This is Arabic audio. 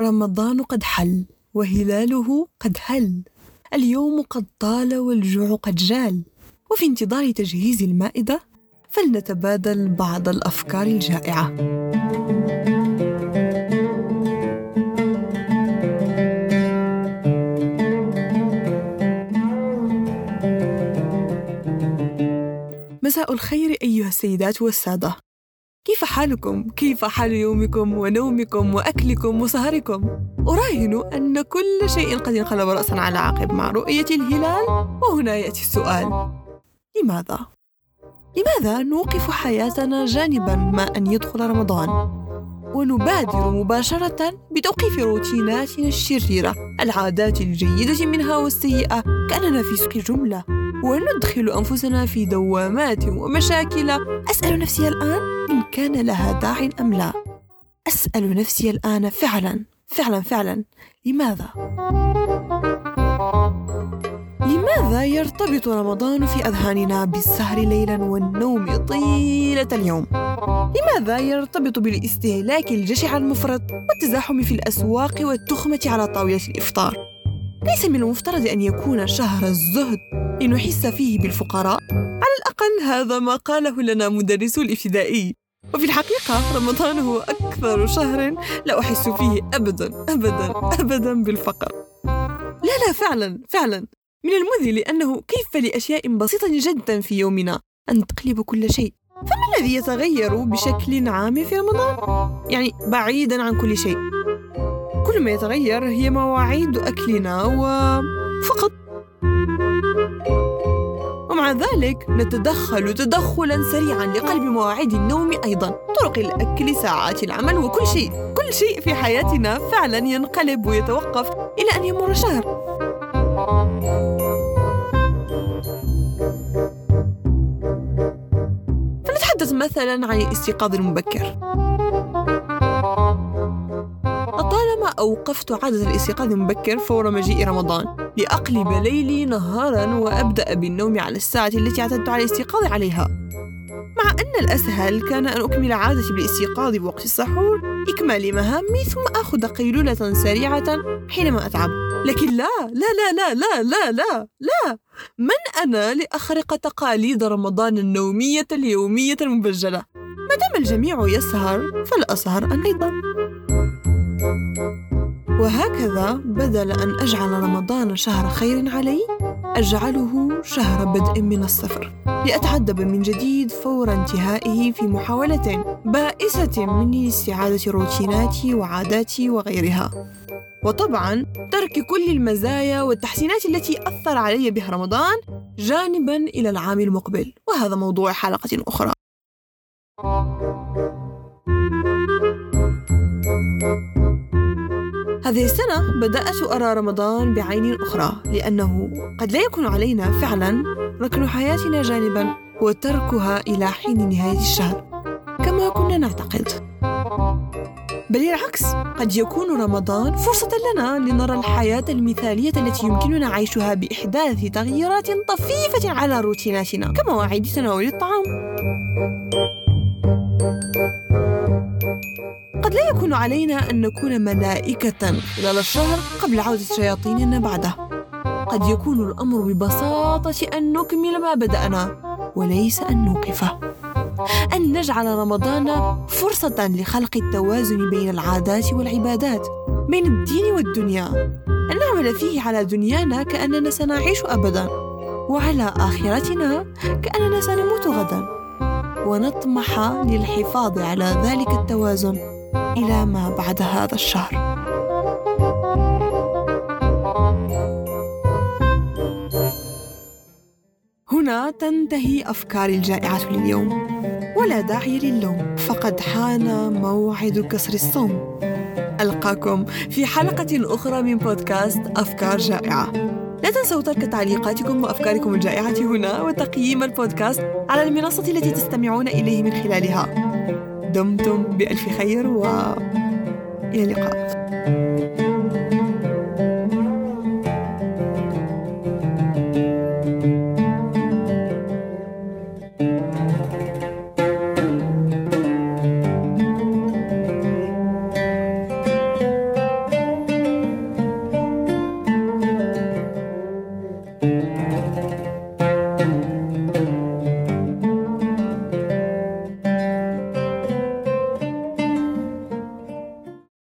رمضان قد حل وهلاله قد هل. اليوم قد طال والجوع قد جال. وفي انتظار تجهيز المائدة فلنتبادل بعض الأفكار الجائعة. مساء الخير أيها السيدات والسادة. كيف حالكم؟ كيف حال يومكم ونومكم وأكلكم وسهركم؟ أراهن أن كل شيء قد انقلب رأسا على عقب مع رؤية الهلال وهنا يأتي السؤال لماذا؟ لماذا نوقف حياتنا جانبا ما أن يدخل رمضان؟ ونبادر مباشرة بتوقيف روتيناتنا الشريرة العادات الجيدة منها والسيئة كأننا في سوق جملة وندخل أنفسنا في دوامات ومشاكل أسأل نفسي الآن كان لها داع أم لا أسأل نفسي الآن فعلا فعلا فعلا لماذا؟ لماذا يرتبط رمضان في أذهاننا بالسهر ليلا والنوم طيلة اليوم؟ لماذا يرتبط بالاستهلاك الجشع المفرط والتزاحم في الأسواق والتخمة على طاولة الإفطار؟ ليس من المفترض أن يكون شهر الزهد لنحس فيه بالفقراء على الأقل هذا ما قاله لنا مدرس الابتدائي وفي الحقيقة رمضان هو أكثر شهر لا أحس فيه أبدا أبدا أبدا بالفقر. لا لا فعلا فعلا. من المذهل أنه كيف لأشياء بسيطة جدا في يومنا أن تقلب كل شيء؟ فما الذي يتغير بشكل عام في رمضان؟ يعني بعيدا عن كل شيء. كل ما يتغير هي مواعيد أكلنا وفقط ومع ذلك نتدخل تدخلا سريعا لقلب مواعيد النوم أيضا طرق الأكل ساعات العمل وكل شيء. كل شيء في حياتنا فعلا ينقلب ويتوقف إلى أن يمر شهر. فنتحدث مثلا عن الاستيقاظ المبكر. لطالما أوقفت عادة الاستيقاظ المبكر فور مجيء رمضان لأقلب ليلي نهارا وأبدأ بالنوم على الساعة التي اعتدت على الاستيقاظ عليها. مع أن الأسهل كان أن أكمل عادتي بالاستيقاظ بوقت السحور إكمال مهامي ثم آخذ قيلولة سريعة حينما أتعب. لكن لا لا لا لا لا لا لا لا. من أنا لأخرق تقاليد رمضان النومية اليومية المبجلة؟ ما دام الجميع يسهر فلأسهر أنا أيضا. وهكذا بدل أن أجعل رمضان شهر خير علي أجعله شهر بدء من الصفر لأتعذب من جديد فور انتهائه في محاولة بائسة مني لاستعادة روتيناتي وعاداتي وغيرها. وطبعا ترك كل المزايا والتحسينات التي أثر علي بها رمضان جانبا إلى العام المقبل وهذا موضوع حلقة أخرى. هذه السنة بدأت أرى رمضان بعين أخرى لأنه قد لا يكون علينا فعلا ركن حياتنا جانبا وتركها إلى حين نهاية الشهر كما كنا نعتقد. بل العكس قد يكون رمضان فرصة لنا لنرى الحياة المثالية التي يمكننا عيشها بإحداث تغييرات طفيفة على روتيناتنا كمواعيد تناول الطعام. قد لا يكون علينا أن نكون ملائكة خلال الشهر قبل عودة شياطيننا بعده. قد يكون الأمر ببساطة أن نكمل ما بدأنا وليس أن نوقفه. أن نجعل رمضان فرصة لخلق التوازن بين العادات والعبادات بين الدين والدنيا. أن نعمل فيه على دنيانا كأننا سنعيش أبدا وعلى آخرتنا كأننا سنموت غدا. ونطمح للحفاظ على ذلك التوازن. إلى ما بعد هذا الشهر. هنا تنتهي أفكاري الجائعة لليوم ولا داعي للوم فقد حان موعد كسر الصوم. ألقاكم في حلقة أخرى من بودكاست أفكار جائعة. لا تنسوا ترك تعليقاتكم وأفكاركم الجائعة هنا وتقييم البودكاست على المنصة التي تستمعون إليه من خلالها. دمتم بألف خير و إلى اللقاء.